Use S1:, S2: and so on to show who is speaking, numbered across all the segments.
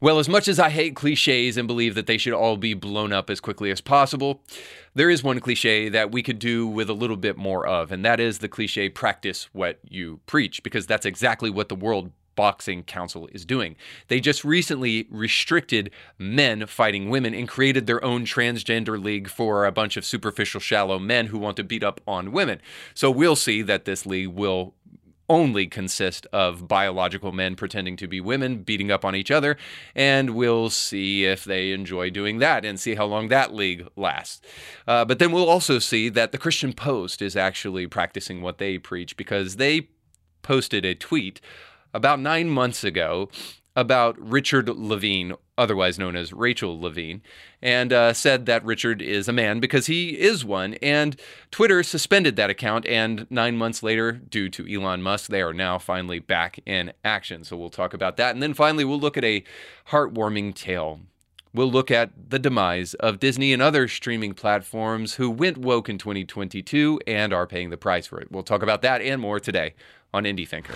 S1: Well, as much as I hate cliches and believe that they should all be blown up as quickly as possible, there is one cliche that we could do with a little bit more of, and that is the cliche practice what you preach, because that's exactly what the World Boxing Council is doing. They just recently restricted men fighting women and created their own transgender league for a bunch of superficial, shallow men who want to beat up on women. So we'll see that this league will only consist of biological men pretending to be women beating up on each other, and we'll see if they enjoy doing that and see how long that league lasts. Uh, but then we'll also see that the Christian Post is actually practicing what they preach because they posted a tweet about nine months ago about Richard Levine, otherwise known as Rachel Levine, and uh, said that Richard is a man because he is one. And Twitter suspended that account. And nine months later, due to Elon Musk, they are now finally back in action. So we'll talk about that. And then finally, we'll look at a heartwarming tale. We'll look at the demise of Disney and other streaming platforms who went woke in 2022 and are paying the price for it. We'll talk about that and more today on Indie Thinker.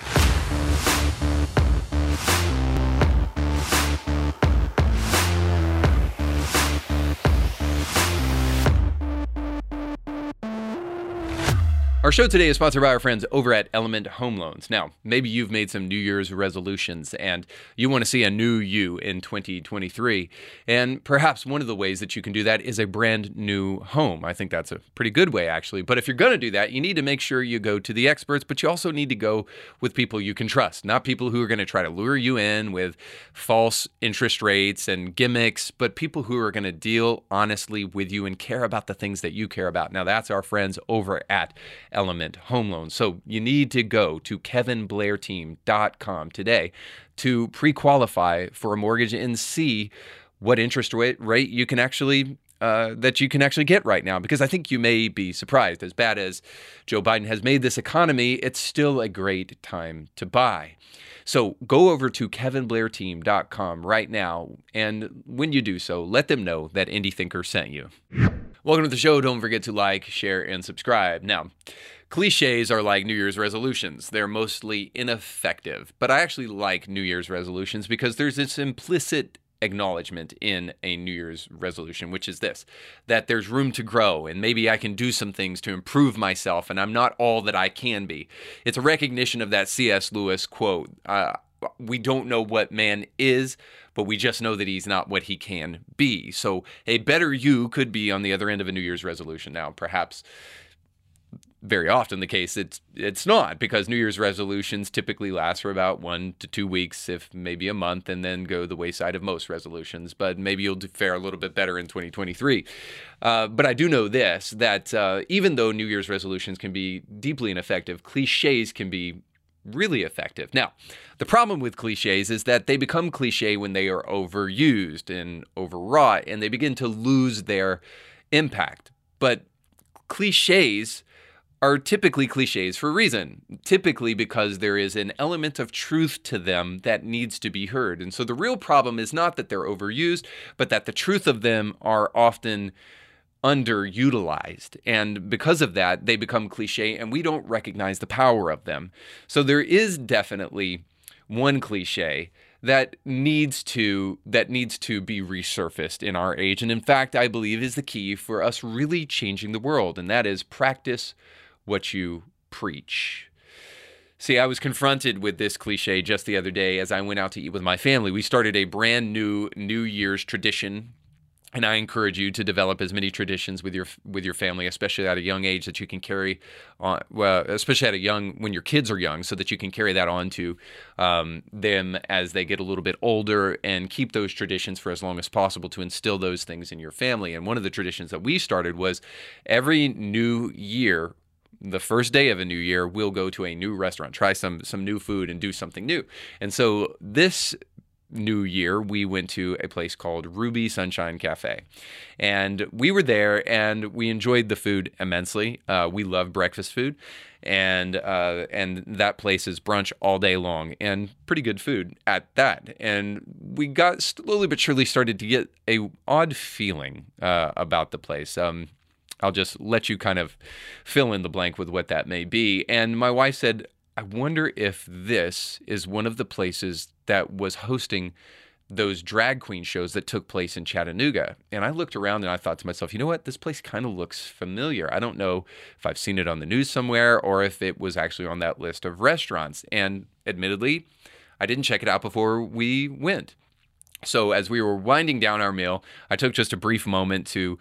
S1: Our show today is sponsored by our friends over at Element Home Loans. Now, maybe you've made some New Year's resolutions and you want to see a new you in 2023. And perhaps one of the ways that you can do that is a brand new home. I think that's a pretty good way, actually. But if you're going to do that, you need to make sure you go to the experts, but you also need to go with people you can trust, not people who are going to try to lure you in with false interest rates and gimmicks, but people who are going to deal honestly with you and care about the things that you care about. Now, that's our friends over at Element Home Loans. So you need to go to kevinblairteam.com today to pre qualify for a mortgage and see what interest rate, rate you can actually uh, that you can actually get right now because I think you may be surprised. As bad as Joe Biden has made this economy, it's still a great time to buy. So go over to kevinblairteam.com right now. And when you do so, let them know that Indie Thinker sent you. Welcome to the show. Don't forget to like, share, and subscribe. Now, cliches are like New Year's resolutions. They're mostly ineffective. But I actually like New Year's resolutions because there's this implicit acknowledgement in a New Year's resolution, which is this that there's room to grow and maybe I can do some things to improve myself and I'm not all that I can be. It's a recognition of that C.S. Lewis quote. Uh, we don't know what man is, but we just know that he's not what he can be. So a better you could be on the other end of a New Year's resolution. Now, perhaps very often the case it's it's not because New Year's resolutions typically last for about one to two weeks, if maybe a month, and then go the wayside of most resolutions. But maybe you'll fare a little bit better in 2023. Uh, but I do know this that uh, even though New Year's resolutions can be deeply ineffective, cliches can be really effective. Now, the problem with cliches is that they become cliche when they are overused and overwrought and they begin to lose their impact. But cliches are typically cliches for a reason, typically because there is an element of truth to them that needs to be heard. And so the real problem is not that they're overused, but that the truth of them are often underutilized. And because of that, they become cliche and we don't recognize the power of them. So there is definitely one cliche that needs to that needs to be resurfaced in our age and in fact I believe is the key for us really changing the world and that is practice what you preach. See, I was confronted with this cliche just the other day as I went out to eat with my family. We started a brand new New Year's tradition and I encourage you to develop as many traditions with your with your family, especially at a young age, that you can carry on. Well, especially at a young when your kids are young, so that you can carry that on to um, them as they get a little bit older, and keep those traditions for as long as possible to instill those things in your family. And one of the traditions that we started was every new year the first day of a new year, we'll go to a new restaurant, try some some new food, and do something new. And so this New Year, we went to a place called Ruby Sunshine Cafe. And we were there and we enjoyed the food immensely. Uh, we love breakfast food. And uh, and that place is brunch all day long and pretty good food at that. And we got slowly but surely started to get a odd feeling uh, about the place. Um, I'll just let you kind of fill in the blank with what that may be. And my wife said, I wonder if this is one of the places that was hosting those drag queen shows that took place in Chattanooga. And I looked around and I thought to myself, you know what? This place kind of looks familiar. I don't know if I've seen it on the news somewhere or if it was actually on that list of restaurants. And admittedly, I didn't check it out before we went. So, as we were winding down our meal, I took just a brief moment to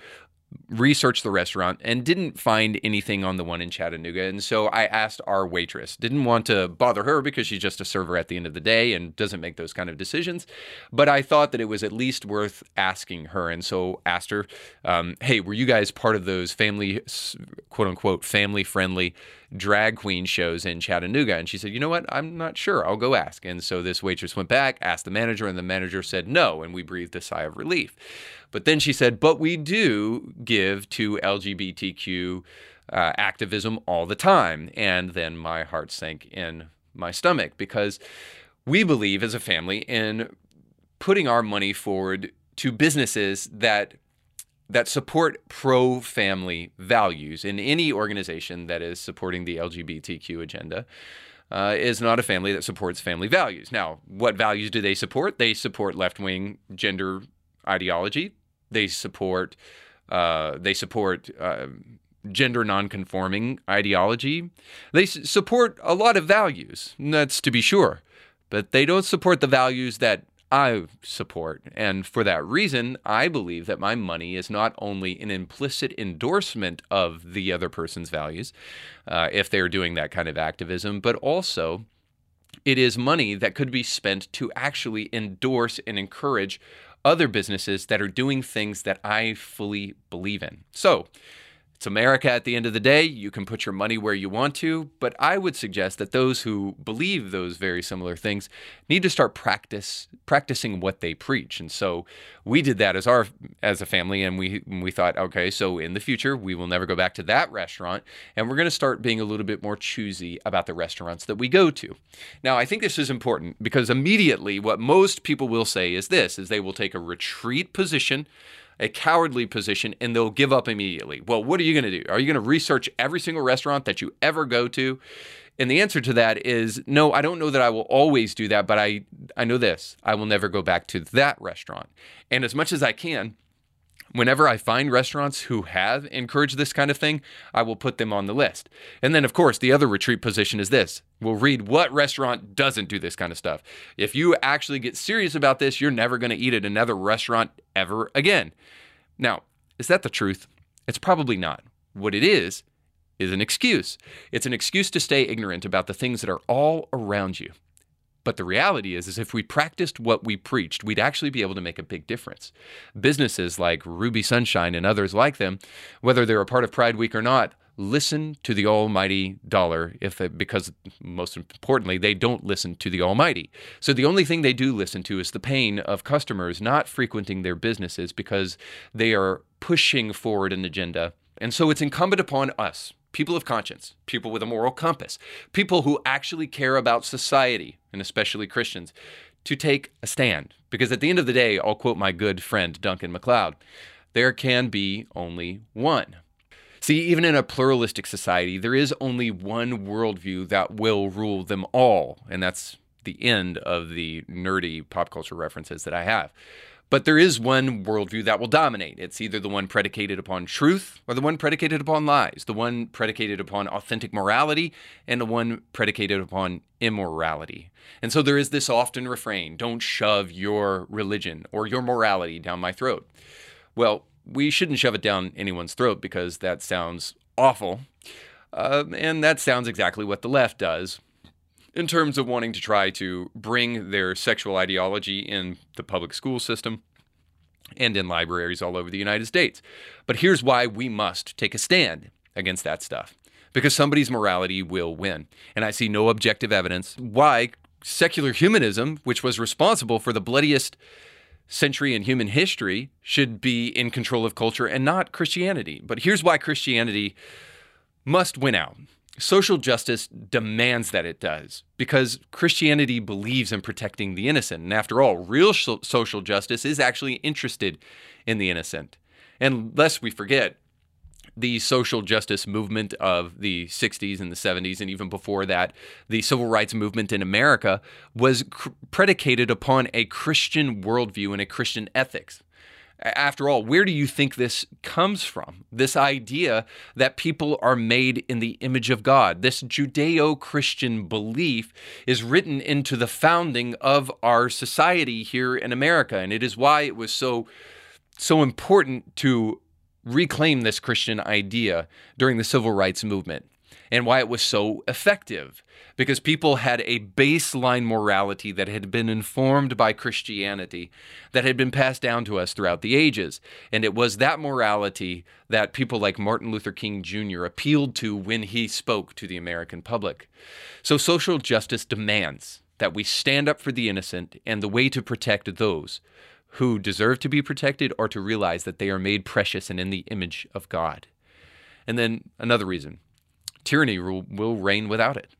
S1: researched the restaurant and didn't find anything on the one in Chattanooga. And so I asked our waitress. Didn't want to bother her because she's just a server at the end of the day and doesn't make those kind of decisions. But I thought that it was at least worth asking her. And so asked her, um, hey, were you guys part of those family, quote unquote, family friendly drag queen shows in Chattanooga? And she said, you know what? I'm not sure. I'll go ask. And so this waitress went back, asked the manager, and the manager said no. And we breathed a sigh of relief. But then she said, but we do give to LGBTQ uh, activism all the time. And then my heart sank in my stomach because we believe as a family in putting our money forward to businesses that that support pro family values in any organization that is supporting the LGBTQ agenda. Uh, is not a family that supports family values. Now, what values do they support? They support left wing gender ideology. They support uh, they support uh, gender nonconforming ideology. They s- support a lot of values. That's to be sure, but they don't support the values that I support. And for that reason, I believe that my money is not only an implicit endorsement of the other person's values, uh, if they're doing that kind of activism, but also it is money that could be spent to actually endorse and encourage other businesses that are doing things that I fully believe in. So, it's America at the end of the day. You can put your money where you want to, but I would suggest that those who believe those very similar things need to start practice practicing what they preach. And so we did that as our as a family and we we thought, okay, so in the future we will never go back to that restaurant and we're going to start being a little bit more choosy about the restaurants that we go to. Now, I think this is important because immediately what most people will say is this is they will take a retreat position a cowardly position and they'll give up immediately. Well, what are you going to do? Are you going to research every single restaurant that you ever go to? And the answer to that is no, I don't know that I will always do that, but I I know this. I will never go back to that restaurant. And as much as I can, whenever I find restaurants who have encouraged this kind of thing, I will put them on the list. And then, of course, the other retreat position is this we'll read what restaurant doesn't do this kind of stuff. If you actually get serious about this, you're never going to eat at another restaurant ever again. Now, is that the truth? It's probably not. What it is, is an excuse. It's an excuse to stay ignorant about the things that are all around you. But the reality is, is if we practiced what we preached, we'd actually be able to make a big difference. Businesses like Ruby Sunshine and others like them, whether they're a part of Pride Week or not, listen to the almighty dollar if they, because most importantly they don't listen to the almighty so the only thing they do listen to is the pain of customers not frequenting their businesses because they are pushing forward an agenda and so it's incumbent upon us people of conscience people with a moral compass people who actually care about society and especially christians to take a stand because at the end of the day i'll quote my good friend duncan macleod there can be only one See, even in a pluralistic society, there is only one worldview that will rule them all. And that's the end of the nerdy pop culture references that I have. But there is one worldview that will dominate. It's either the one predicated upon truth or the one predicated upon lies, the one predicated upon authentic morality and the one predicated upon immorality. And so there is this often refrain don't shove your religion or your morality down my throat. Well, we shouldn't shove it down anyone's throat because that sounds awful. Uh, and that sounds exactly what the left does in terms of wanting to try to bring their sexual ideology in the public school system and in libraries all over the United States. But here's why we must take a stand against that stuff because somebody's morality will win. And I see no objective evidence why secular humanism, which was responsible for the bloodiest century in human history should be in control of culture and not Christianity. But here's why Christianity must win out. Social justice demands that it does because Christianity believes in protecting the innocent. And after all, real social justice is actually interested in the innocent. And lest we forget, the social justice movement of the 60s and the 70s, and even before that, the civil rights movement in America was cr- predicated upon a Christian worldview and a Christian ethics. After all, where do you think this comes from? This idea that people are made in the image of God. This Judeo Christian belief is written into the founding of our society here in America. And it is why it was so, so important to reclaim this Christian idea during the civil rights movement and why it was so effective. Because people had a baseline morality that had been informed by Christianity, that had been passed down to us throughout the ages. And it was that morality that people like Martin Luther King Jr. appealed to when he spoke to the American public. So social justice demands that we stand up for the innocent, and the way to protect those who deserve to be protected or to realize that they are made precious and in the image of God. And then another reason tyranny will, reign without it.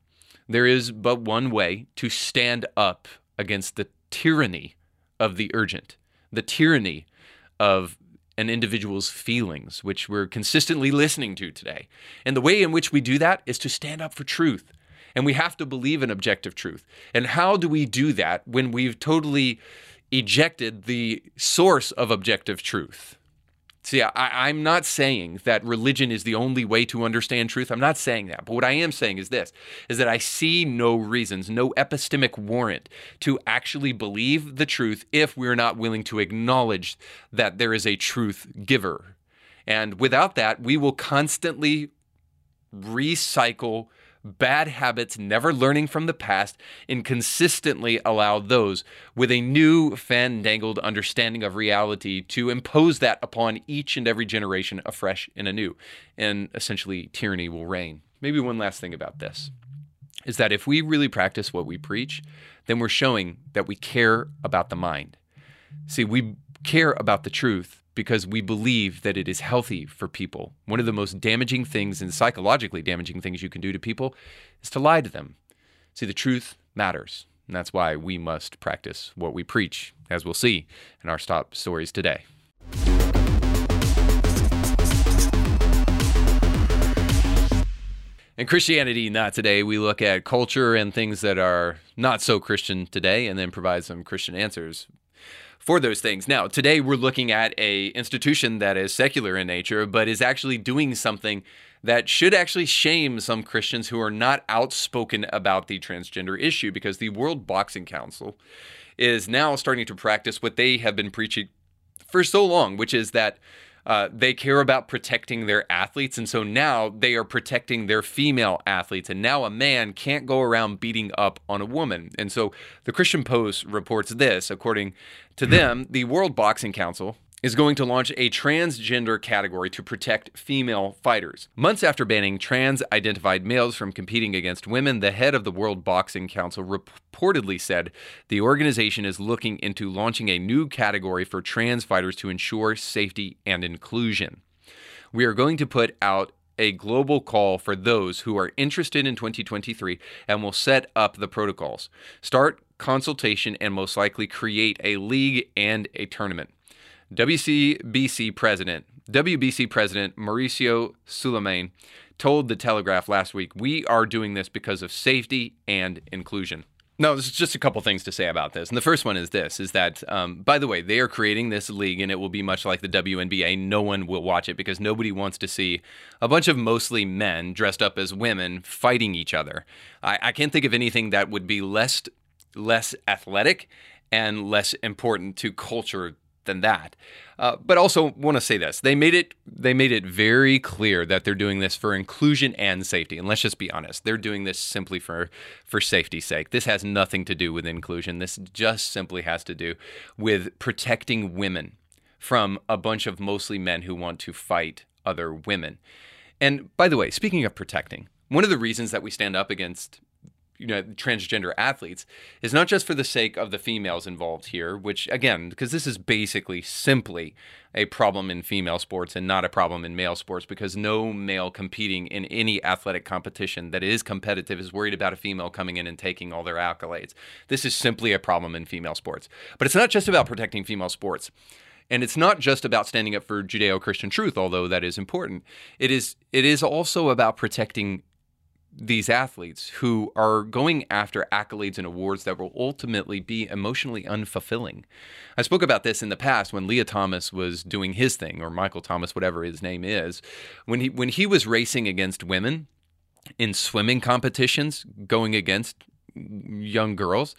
S1: There is but one way to stand up against the tyranny of the urgent, the tyranny of an individual's feelings, which we're consistently listening to today. And the way in which we do that is to stand up for truth. And we have to believe in objective truth. And how do we do that when we've totally ejected the source of objective truth. See, I, am not saying that religion is the only way to understand truth. I'm not saying that. But what I am saying is this is that I see no reasons, no epistemic warrant to actually believe the truth if we're not willing to acknowledge that there is a truth giver. And without that, we will constantly recycle bad habits, never learning from the past, and consistently allow those with a new fandangled understanding of reality to impose that upon each and every generation afresh and anew. And essentially, tyranny will reign. Maybe one last thing about this is that if we really practice what we preach, then we're showing that we care about the mind. See, we care about the truth because we believe that it is healthy for people. One of the most damaging things and psychologically damaging things you can do to people is to lie to them. See, the truth matters. And that's why we must practice what we preach, as we'll see in our stop stories today. In Christianity Not Today, we look at culture and things that are not so Christian today and then provide some Christian answers for those things. Now, today we're looking at a institution that is secular in nature, but is actually doing something that should actually shame some Christians who are not outspoken about the transgender issue because the World Boxing Council is now starting to practice what they have been preaching for so long, which is that uh, they care about protecting their athletes. And so now they are protecting their female athletes. And now a man can't go around beating up on a woman. And so the Christian Post reports this according to them, the World Boxing Council is going to launch a transgender category to protect female fighters. Months after banning trans identified males from competing against women, the head of the World Boxing Council reportedly said the organization is looking into launching a new category for trans fighters to ensure safety and inclusion. We are going to put out a global call for those who are interested in 2023 and will set up the protocols, start consultation, and most likely create a league and a tournament. WCBC president, WBC president Mauricio Sulaiman told the Telegraph last week, "We are doing this because of safety and inclusion." No, there's just a couple things to say about this. And the first one is this is that, um, by the way, they are creating this league and it will be much like the WNBA. No one will watch it because nobody wants to see a bunch of mostly men dressed up as women fighting each other. I, I can't think of anything that would be less less athletic and less important to culture than that. Uh, but also want to say this: they made it they made it very clear that they're doing this for inclusion and safety. And let's just be honest, they're doing this simply for for safety's sake. This has nothing to do with inclusion. This just simply has to do with protecting women from a bunch of mostly men who want to fight other women. And by the way, speaking of protecting, one of the reasons that we stand up against you know transgender athletes is not just for the sake of the females involved here which again because this is basically simply a problem in female sports and not a problem in male sports because no male competing in any athletic competition that is competitive is worried about a female coming in and taking all their accolades. This is simply a problem in female sports. But it's not just about protecting female sports. And it's not just about standing up for Judeo-Christian truth, although that is important. It is it is also about protecting these athletes who are going after accolades and awards that will ultimately be emotionally unfulfilling. I spoke about this in the past when Lia Thomas was doing his thing, or Michael Thomas, whatever his name is, when he when he was racing against women in swimming competitions, going against young girls,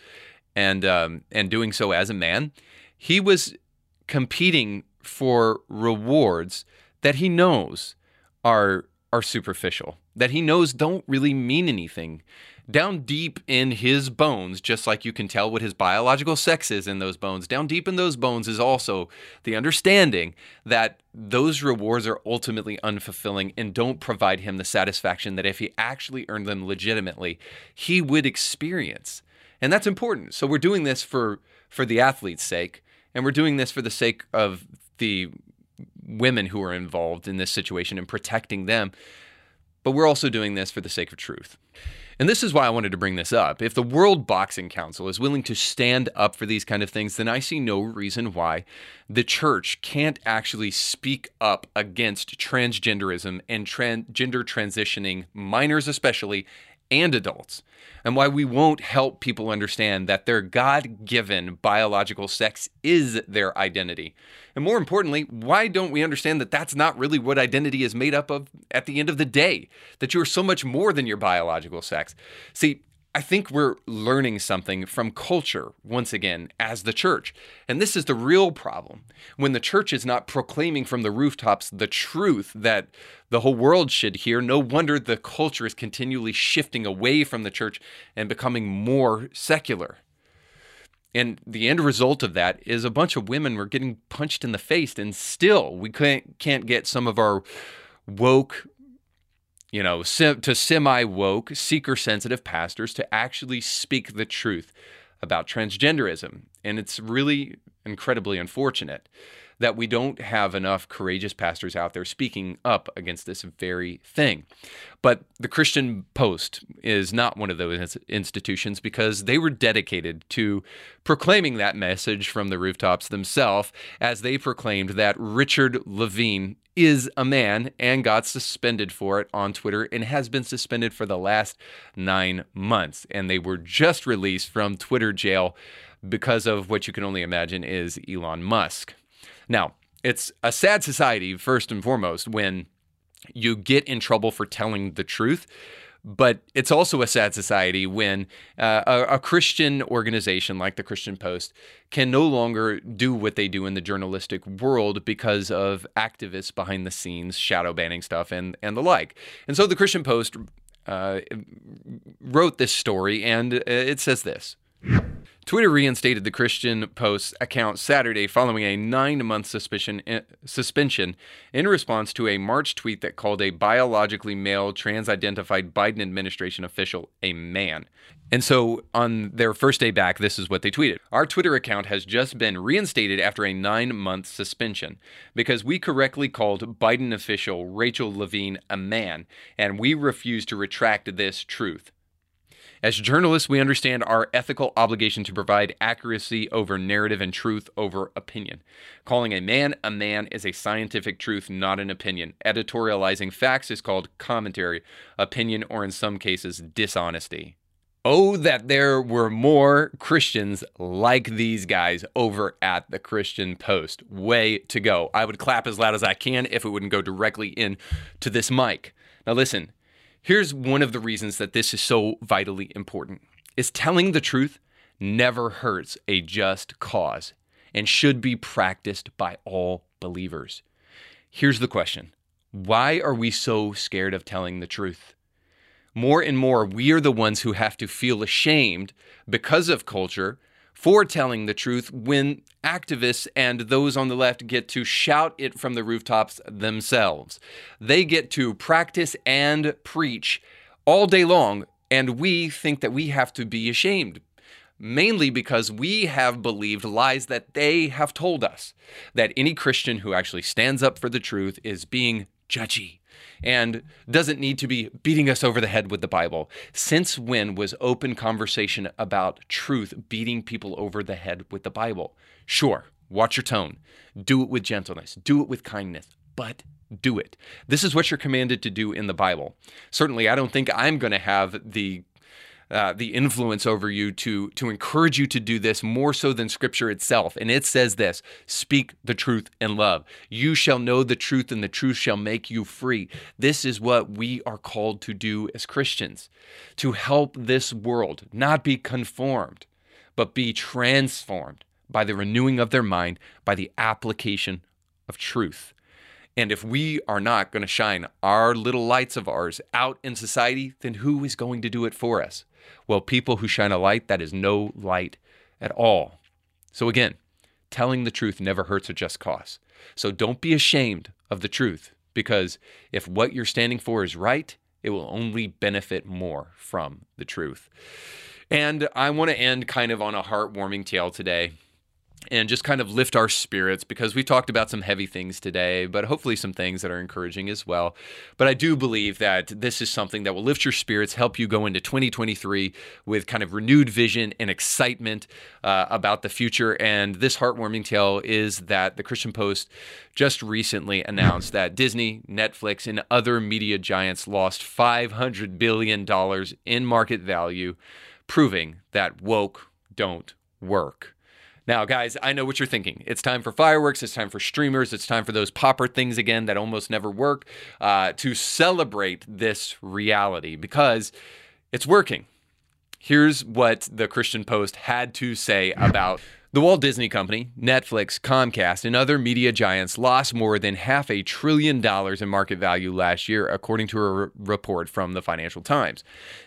S1: and um, and doing so as a man, he was competing for rewards that he knows are are superficial, that he knows don't really mean anything. Down deep in his bones, just like you can tell what his biological sex is in those bones, down deep in those bones is also the understanding that those rewards are ultimately unfulfilling and don't provide him the satisfaction that if he actually earned them legitimately, he would experience. And that's important. So we're doing this for for the athlete's sake, and we're doing this for the sake of the women who are involved in this situation and protecting them. But we're also doing this for the sake of truth. And this is why I wanted to bring this up. If the World Boxing Council is willing to stand up for these kind of things, then I see no reason why the church can't actually speak up against transgenderism and trans- gender transitioning, minors especially, and adults, and why we won't help people understand that their God given biological sex is their identity. And more importantly, why don't we understand that that's not really what identity is made up of at the end of the day? That you are so much more than your biological sex. See, I think we're learning something from culture once again as the church. And this is the real problem. When the church is not proclaiming from the rooftops the truth that the whole world should hear, no wonder the culture is continually shifting away from the church and becoming more secular. And the end result of that is a bunch of women were getting punched in the face, and still we can't, can't get some of our woke you know, to semi woke, seeker sensitive pastors to actually speak the truth about transgenderism. And it's really incredibly unfortunate that we don't have enough courageous pastors out there speaking up against this very thing. But the Christian Post is not one of those institutions because they were dedicated to proclaiming that message from the rooftops themselves as they proclaimed that Richard Levine is a man and got suspended for it on Twitter and has been suspended for the last nine months. And they were just released from Twitter jail because of what you can only imagine is Elon Musk. Now, it's a sad society, first and foremost, when you get in trouble for telling the truth. But it's also a sad society when uh, a, a, Christian organization like the Christian Post can no longer do what they do in the journalistic world because of activists behind the scenes, shadow banning stuff, and, and the like. And so the Christian Post uh, wrote this story, and it says this. Twitter reinstated the Christian Post's account Saturday following a nine month suspension, eh, suspension in response to a March tweet that called a biologically male trans identified Biden administration official a man. And so on their first day back, this is what they tweeted Our Twitter account has just been reinstated after a nine month suspension because we correctly called Biden official Rachel Levine a man, and we refuse to retract this truth. As journalists, we understand our ethical obligation to provide accuracy over narrative and truth over opinion. Calling a man a man is a scientific truth, not an opinion. Editorializing facts is called commentary, opinion, or in some cases, dishonesty. Oh, that there were more Christians like these guys over at the Christian Post. Way to go. I would clap as loud as I can if it wouldn't go directly in to this mic. Now, listen, Here's one of the reasons that this is so vitally important is telling the truth never hurts a just cause and should be practiced by all believers. Here's the question. Why are we so scared of telling the truth? More and more, we are the ones who have to feel ashamed because of culture for telling the truth when activists and those on the left get to shout it from the rooftops themselves. They get to practice and preach all day long, and we think that we have to be ashamed. Mainly because we have believed lies that they have told us. That any Christian who actually stands up for the truth is being judgy and doesn't need to be beating us over the head with the Bible. Since when was open conversation about truth beating people over the head with the Bible? Sure, Watch your tone. Do it with gentleness. Do it with kindness. But do it. This is what you're commanded to do in the Bible. Certainly, I don't think I'm going to have the uh, the influence over you to to encourage you to do this more so than scripture itself. And it says this speak the truth in love. You shall know the truth and the truth shall make you free. This is what we are called to do as christians to help this world not be conformed but be transformed by the renewing of their mind by the application of truth. And if we are not going to shine our little lights of ours out in society, then who is going to do it for us? Well, people who shine a light that is no light at all. So again, telling the truth never hurts a just cause. So don't be ashamed of the truth because if what you're standing for is right, it will only benefit more from the truth. And I want to end kind of on a heartwarming tale today and just kind of lift our spirits because we talked about some heavy things today, but hopefully some things that are encouraging as well. But I do believe that this is something that will lift your spirits, help you go into 2023 with kind of renewed vision and excitement uh, about the future. And this heartwarming tale is that the Christian Post just recently announced that Disney, Netflix, and other media giants lost $500 billion in market value, proving that woke don't work. Now, guys, I know what you're thinking. It's time for fireworks. It's time for streamers. It's time for those popper things again that almost never work uh, to celebrate this reality because it's working. Here's what the Christian Post had to say about the Walt Disney Company, Netflix, Comcast, and other media giants lost more than half a trillion dollars in market value last year, according to a report from the Financial Times.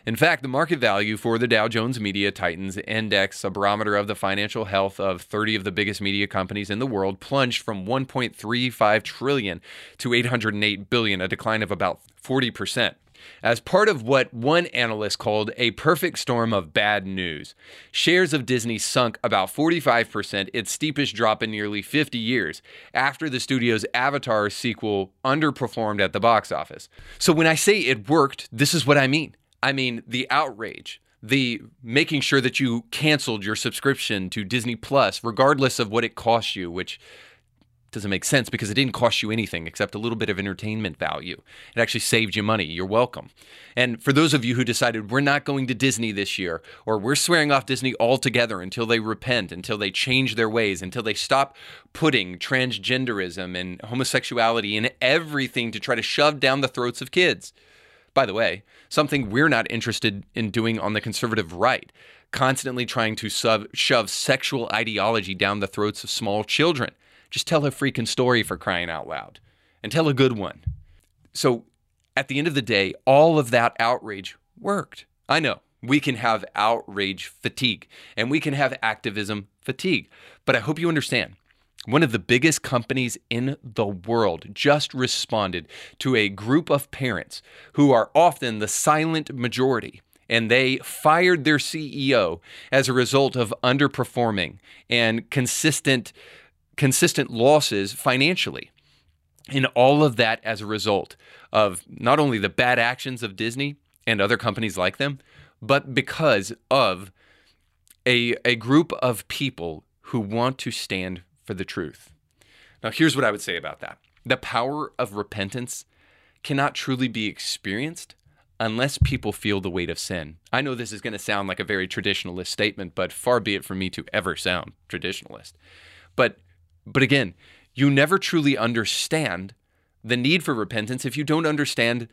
S1: In fact, the market value for the Dow Jones Media Titans Index, a barometer of the financial health of 30 of the biggest media companies in the world, plunged from 1.35 trillion to 808 billion, a decline of about 40 percent as part of what one analyst called a perfect storm of bad news. Shares of Disney sunk about 45%, its steepest drop in nearly 50 years, after the studio's Avatar sequel underperformed at the box office. So when I say it worked, this is what I mean. I mean the outrage, the making sure that you canceled your subscription to Disney Plus, regardless of what it cost you, which doesn't make sense because it didn't cost you anything except a little bit of entertainment value. It actually saved you money. You're welcome. And for those of you who decided we're not going to Disney this year, or we're swearing off Disney altogether until they repent, until they change their ways, until they stop putting transgenderism and homosexuality in everything to try to shove down the throats of kids. By the way, something we're not interested in doing on the conservative right constantly trying to sub- shove sexual ideology down the throats of small children. Just tell a freaking story for crying out loud and tell a good one. So at the end of the day, all of that outrage worked. I know we can have outrage fatigue and we can have activism fatigue, but I hope you understand. One of the biggest companies in the world just responded to a group of parents who are often the silent majority and they fired their CEO as a result of underperforming and consistent consistent losses financially. And all of that as a result of not only the bad actions of Disney and other companies like them, but because of a, a group of people who want to stand for the truth. Now, here's what I would say about that the power of repentance cannot truly be experienced unless people feel the weight of sin. I know this is going to sound like a very traditionalist statement, but far be it from me to ever sound traditionalist. But but again, you never truly understand the need for repentance if you don't understand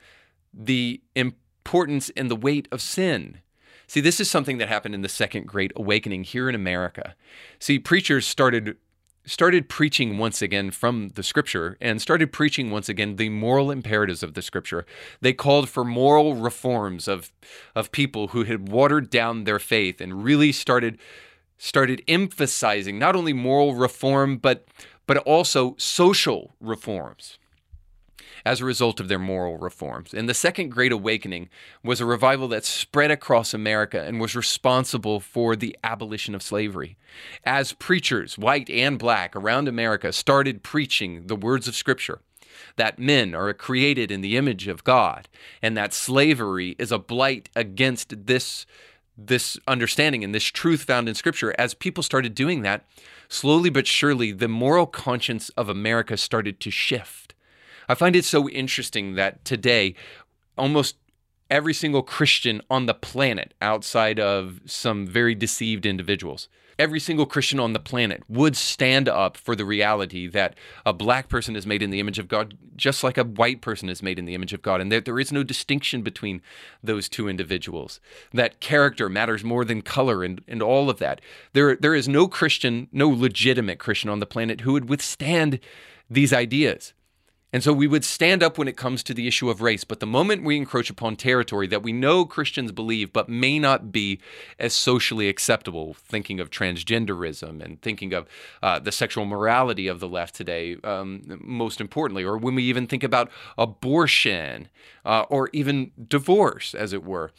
S1: the importance and the weight of sin. See, this is something that happened in the Second Great Awakening here in America. See, preachers started started preaching once again from the scripture and started preaching once again the moral imperatives of the scripture. They called for moral reforms of of people who had watered down their faith and really started started emphasizing not only moral reform but but also social reforms as a result of their moral reforms. And the Second Great Awakening was a revival that spread across America and was responsible for the abolition of slavery. As preachers, white and black, around America started preaching the words of Scripture, that men are created in the image of God, and that slavery is a blight against this this understanding and this truth found in Scripture, as people started doing that, slowly but surely, the moral conscience of America started to shift. I find it so interesting that today, almost every single Christian on the planet, outside of some very deceived individuals, every single Christian on the planet would stand up for the reality that a black person is made in the image of God, just like a white person is made in the image of God, and that there is no distinction between those two individuals. That character matters more than color and, and all of that. There, there is no Christian, no legitimate Christian on the planet who would withstand these ideas. And so we would stand up when it comes to the issue of race. But the moment we encroach upon territory that we know Christians believe, but may not be as socially acceptable, thinking of transgenderism and thinking of uh, the sexual morality of the left today, um, most importantly, or when we even think about abortion uh, or even divorce, as it were,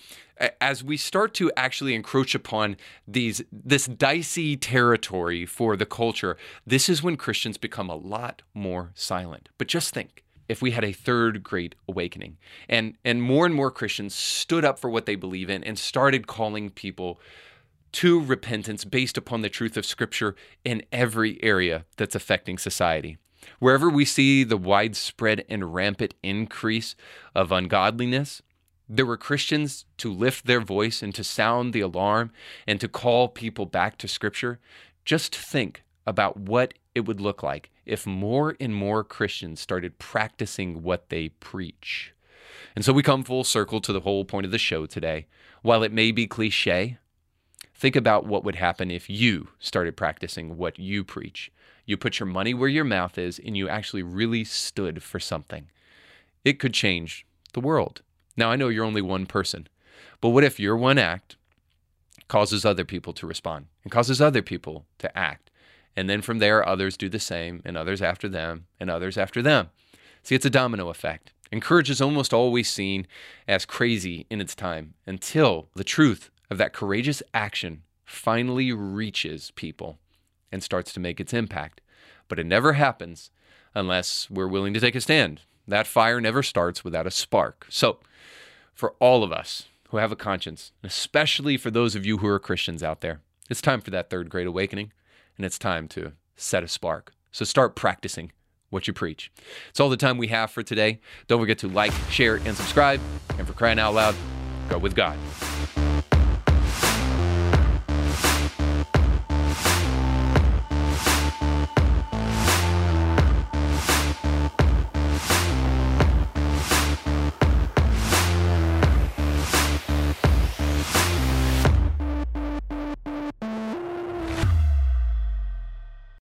S1: as we start to actually encroach upon these this dicey territory for the culture, this is when Christians become a lot more silent. But just think, if we had a third great awakening and and more and more Christians stood up for what they believe in and started calling people to repentance based upon the truth of scripture in every area that's affecting society. Wherever we see the widespread and rampant increase of ungodliness, there were Christians to lift their voice and to sound the alarm and to call people back to Scripture. Just think about what it would look like if more and more Christians started practicing what they preach. And so we come full circle to the whole point of the show today. While it may be cliche, think about what would happen if you started practicing what you preach. You put your money where your mouth is and you actually really stood for something. It could change the world. Now, I know you're only one person, but what if your one act causes other people to respond and causes other people to act? And then from there, others do the same, and others after them, and others after them. See, it's a domino effect. And courage is almost always seen as crazy in its time until the truth of that courageous action finally reaches people and starts to make its impact. But it never happens unless we're willing to take a stand. That fire never starts without a spark. So, for all of us who have a conscience, especially for those of you who are Christians out there. It's time for that third great awakening, and it's time to set a spark. So start practicing what you preach. It's all the time we have for today. Don't forget to like, share, and subscribe. And for crying out loud, go with God.